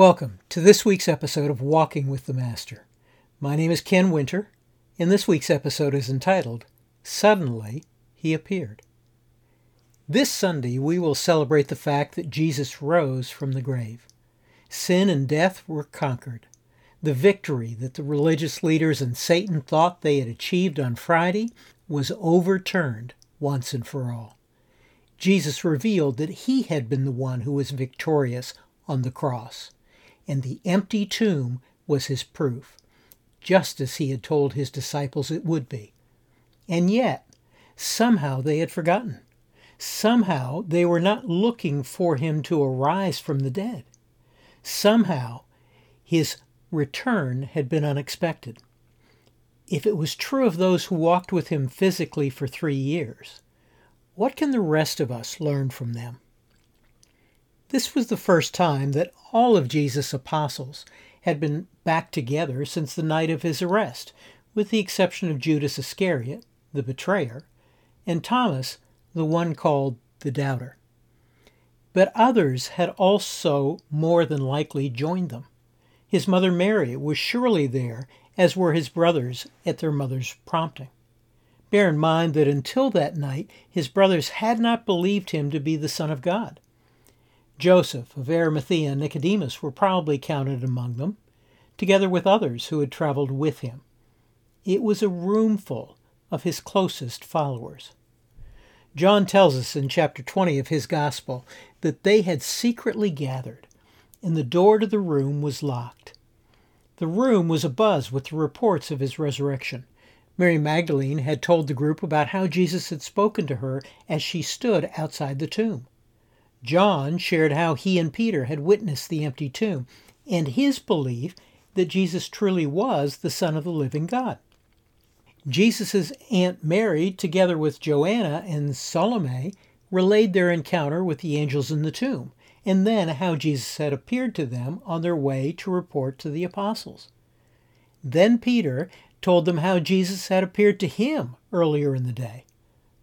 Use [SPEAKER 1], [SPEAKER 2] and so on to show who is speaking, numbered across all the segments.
[SPEAKER 1] Welcome to this week's episode of Walking with the Master. My name is Ken Winter, and this week's episode is entitled Suddenly He Appeared. This Sunday, we will celebrate the fact that Jesus rose from the grave. Sin and death were conquered. The victory that the religious leaders and Satan thought they had achieved on Friday was overturned once and for all. Jesus revealed that he had been the one who was victorious on the cross and the empty tomb was his proof, just as he had told his disciples it would be. And yet, somehow they had forgotten. Somehow they were not looking for him to arise from the dead. Somehow his return had been unexpected. If it was true of those who walked with him physically for three years, what can the rest of us learn from them? This was the first time that all of Jesus' apostles had been back together since the night of his arrest, with the exception of Judas Iscariot, the betrayer, and Thomas, the one called the doubter. But others had also more than likely joined them. His mother Mary was surely there, as were his brothers at their mother's prompting. Bear in mind that until that night his brothers had not believed him to be the Son of God. Joseph of Arimathea and Nicodemus were probably counted among them, together with others who had traveled with him. It was a roomful of his closest followers. John tells us in chapter 20 of his Gospel that they had secretly gathered, and the door to the room was locked. The room was abuzz with the reports of his resurrection. Mary Magdalene had told the group about how Jesus had spoken to her as she stood outside the tomb. John shared how he and Peter had witnessed the empty tomb and his belief that Jesus truly was the Son of the living God. Jesus' Aunt Mary, together with Joanna and Salome, relayed their encounter with the angels in the tomb, and then how Jesus had appeared to them on their way to report to the apostles. Then Peter told them how Jesus had appeared to him earlier in the day.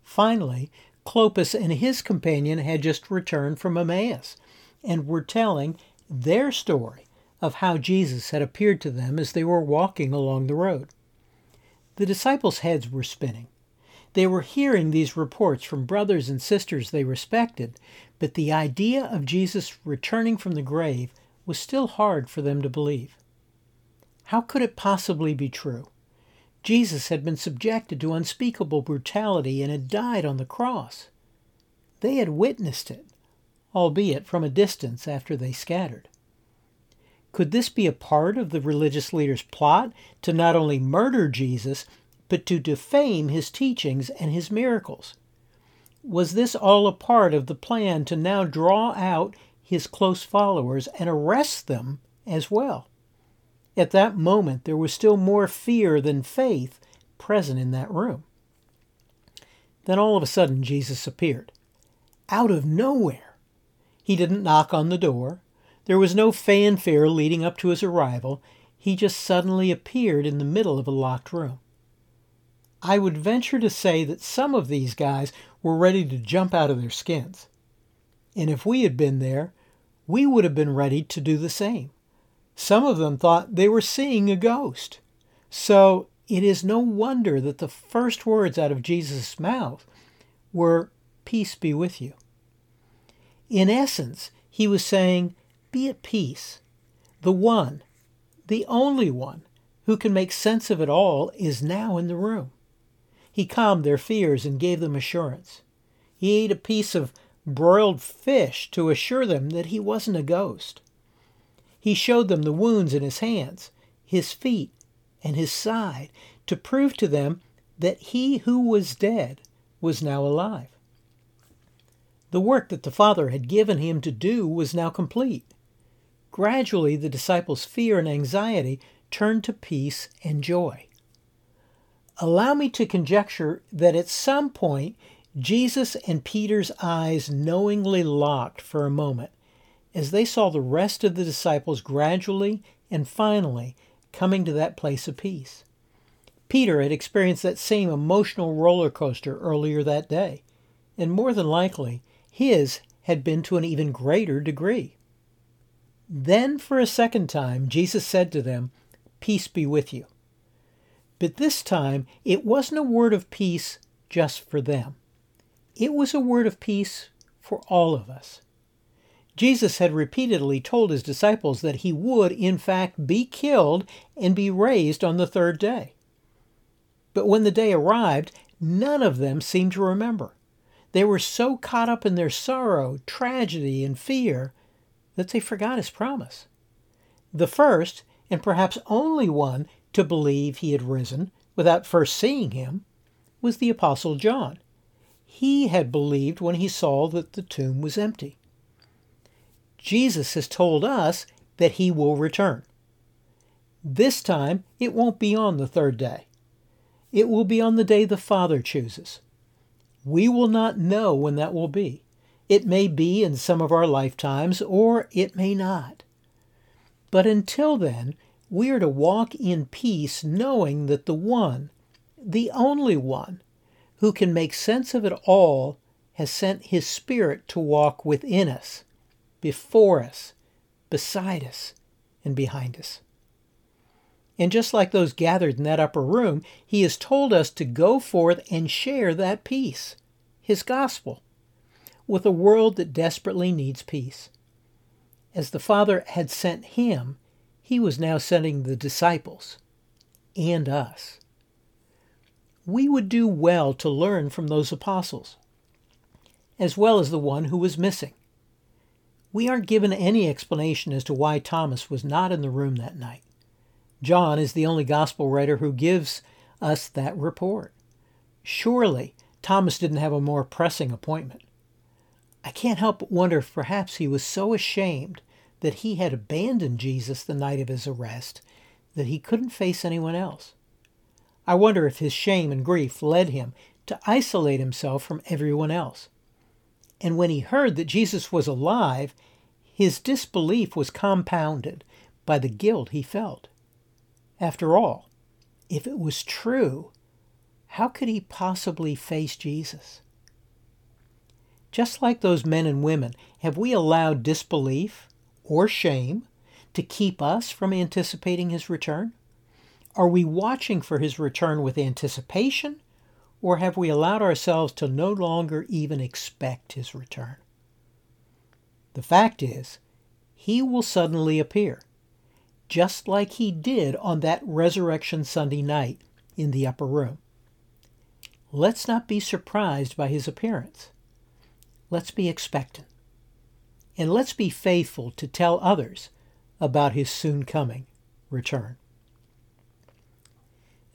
[SPEAKER 1] Finally, Clopas and his companion had just returned from Emmaus and were telling their story of how Jesus had appeared to them as they were walking along the road. The disciples' heads were spinning. They were hearing these reports from brothers and sisters they respected, but the idea of Jesus returning from the grave was still hard for them to believe. How could it possibly be true? Jesus had been subjected to unspeakable brutality and had died on the cross. They had witnessed it, albeit from a distance after they scattered. Could this be a part of the religious leaders' plot to not only murder Jesus, but to defame his teachings and his miracles? Was this all a part of the plan to now draw out his close followers and arrest them as well? At that moment, there was still more fear than faith present in that room. Then all of a sudden, Jesus appeared. Out of nowhere. He didn't knock on the door. There was no fanfare leading up to his arrival. He just suddenly appeared in the middle of a locked room. I would venture to say that some of these guys were ready to jump out of their skins. And if we had been there, we would have been ready to do the same. Some of them thought they were seeing a ghost. So it is no wonder that the first words out of Jesus' mouth were, Peace be with you. In essence, he was saying, Be at peace. The one, the only one, who can make sense of it all is now in the room. He calmed their fears and gave them assurance. He ate a piece of broiled fish to assure them that he wasn't a ghost. He showed them the wounds in his hands, his feet, and his side to prove to them that he who was dead was now alive. The work that the Father had given him to do was now complete. Gradually, the disciples' fear and anxiety turned to peace and joy. Allow me to conjecture that at some point Jesus and Peter's eyes knowingly locked for a moment as they saw the rest of the disciples gradually and finally coming to that place of peace. Peter had experienced that same emotional roller coaster earlier that day, and more than likely, his had been to an even greater degree. Then for a second time Jesus said to them, Peace be with you. But this time it wasn't a word of peace just for them. It was a word of peace for all of us. Jesus had repeatedly told his disciples that he would, in fact, be killed and be raised on the third day. But when the day arrived, none of them seemed to remember. They were so caught up in their sorrow, tragedy, and fear that they forgot his promise. The first, and perhaps only one, to believe he had risen without first seeing him was the Apostle John. He had believed when he saw that the tomb was empty. Jesus has told us that he will return. This time, it won't be on the third day. It will be on the day the Father chooses. We will not know when that will be. It may be in some of our lifetimes, or it may not. But until then, we are to walk in peace, knowing that the one, the only one, who can make sense of it all, has sent his Spirit to walk within us, before us, beside us, and behind us. And just like those gathered in that upper room, he has told us to go forth and share that peace, his gospel, with a world that desperately needs peace. As the Father had sent him, he was now sending the disciples and us. We would do well to learn from those apostles, as well as the one who was missing. We aren't given any explanation as to why Thomas was not in the room that night. John is the only gospel writer who gives us that report. Surely Thomas didn't have a more pressing appointment. I can't help but wonder if perhaps he was so ashamed that he had abandoned Jesus the night of his arrest that he couldn't face anyone else. I wonder if his shame and grief led him to isolate himself from everyone else. And when he heard that Jesus was alive, his disbelief was compounded by the guilt he felt. After all, if it was true, how could he possibly face Jesus? Just like those men and women, have we allowed disbelief or shame to keep us from anticipating his return? Are we watching for his return with anticipation, or have we allowed ourselves to no longer even expect his return? The fact is, he will suddenly appear just like he did on that Resurrection Sunday night in the upper room. Let's not be surprised by his appearance. Let's be expectant. And let's be faithful to tell others about his soon coming return.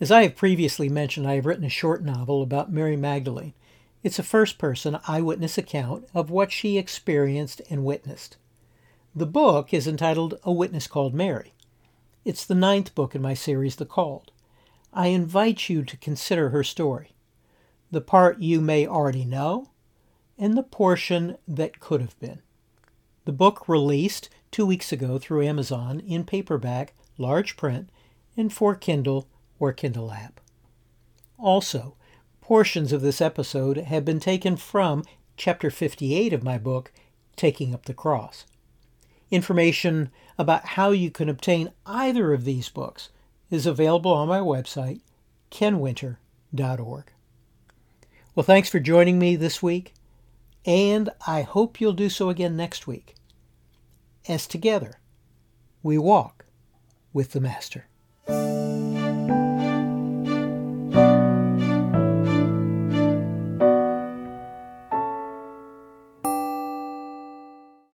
[SPEAKER 1] As I have previously mentioned, I have written a short novel about Mary Magdalene. It's a first person eyewitness account of what she experienced and witnessed. The book is entitled A Witness Called Mary. It's the ninth book in my series, The Called. I invite you to consider her story, the part you may already know, and the portion that could have been. The book released two weeks ago through Amazon in paperback, large print, and for Kindle or Kindle app. Also, portions of this episode have been taken from chapter 58 of my book, Taking Up the Cross. Information about how you can obtain either of these books is available on my website, kenwinter.org. Well, thanks for joining me this week, and I hope you'll do so again next week, as together we walk with the Master.